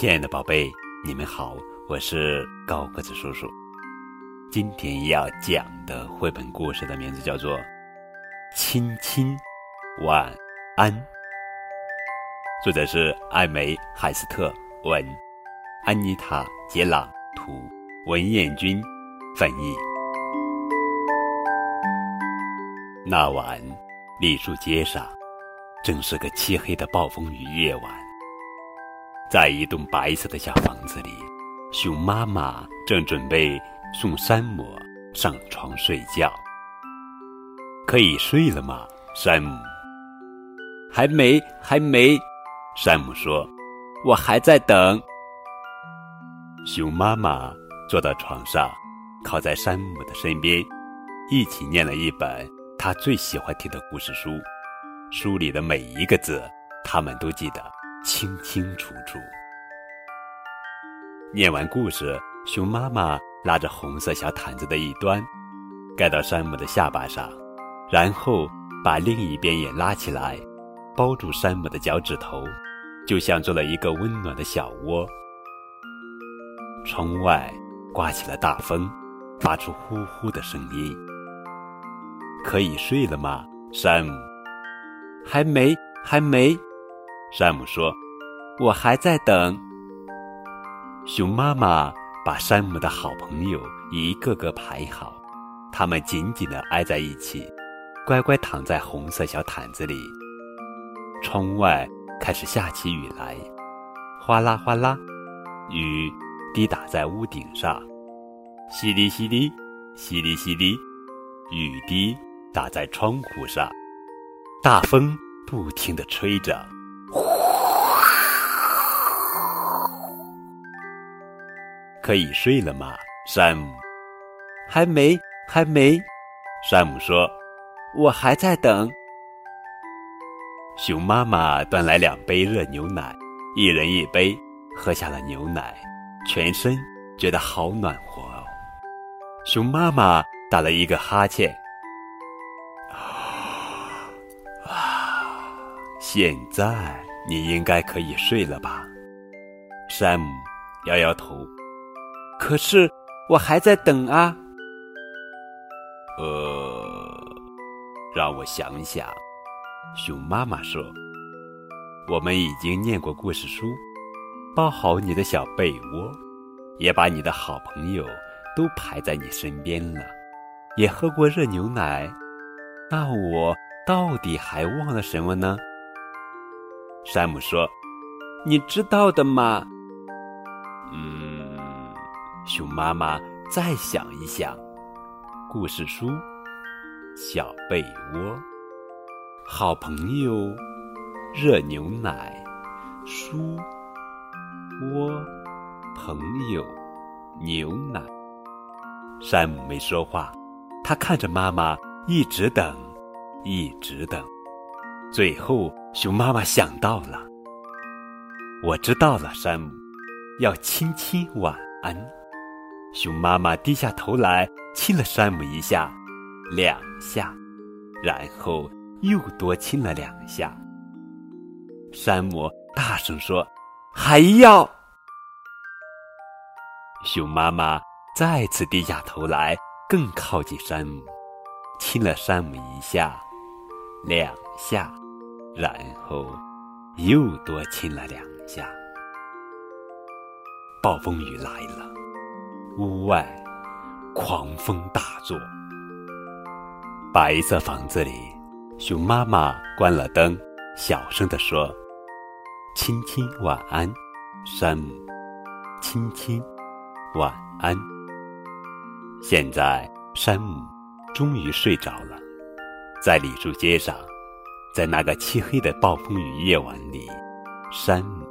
亲爱的宝贝，你们好，我是高个子叔叔。今天要讲的绘本故事的名字叫做《亲亲晚安》，作者是艾梅·海斯特，文，安妮塔·杰朗图，文彦君翻译。那晚，栗树街上正是个漆黑的暴风雨夜晚。在一栋白色的小房子里，熊妈妈正准备送山姆上床睡觉。可以睡了吗，山姆？还没，还没。山姆说：“我还在等。”熊妈妈坐到床上，靠在山姆的身边，一起念了一本他最喜欢听的故事书。书里的每一个字，他们都记得。清清楚楚。念完故事，熊妈妈拉着红色小毯子的一端，盖到山姆的下巴上，然后把另一边也拉起来，包住山姆的脚趾头，就像做了一个温暖的小窝。窗外刮起了大风，发出呼呼的声音。可以睡了吗，山姆？还没，还没。山姆说：“我还在等。”熊妈妈把山姆的好朋友一个个排好，他们紧紧地挨在一起，乖乖躺在红色小毯子里。窗外开始下起雨来，哗啦哗啦，雨滴打在屋顶上，淅沥淅沥，淅沥淅沥，雨滴打在窗户上，大风不停地吹着。可以睡了吗，山姆？还没，还没。山姆说：“我还在等。”熊妈妈端来两杯热牛奶，一人一杯，喝下了牛奶，全身觉得好暖和哦。熊妈妈打了一个哈欠，啊，现在你应该可以睡了吧？山姆摇摇头。可是我还在等啊。呃，让我想想。熊妈妈说：“我们已经念过故事书，包好你的小被窝，也把你的好朋友都排在你身边了，也喝过热牛奶。那我到底还忘了什么呢？”山姆说：“你知道的嘛。”熊妈妈再想一想，故事书、小被窝、好朋友、热牛奶、书、窝、朋友、牛奶。山姆没说话，他看着妈妈，一直等，一直等。最后，熊妈妈想到了：“我知道了，山姆，要亲亲晚安。”熊妈妈低下头来亲了山姆一下，两下，然后又多亲了两下。山姆大声说：“还要！”熊妈妈再次低下头来，更靠近山姆，亲了山姆一下，两下，然后又多亲了两下。暴风雨来了。屋外，狂风大作。白色房子里，熊妈妈关了灯，小声地说：“亲亲晚安，山姆。亲亲晚安。”现在，山姆终于睡着了，在李树街上，在那个漆黑的暴风雨夜晚里，山姆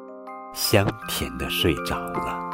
香甜地睡着了。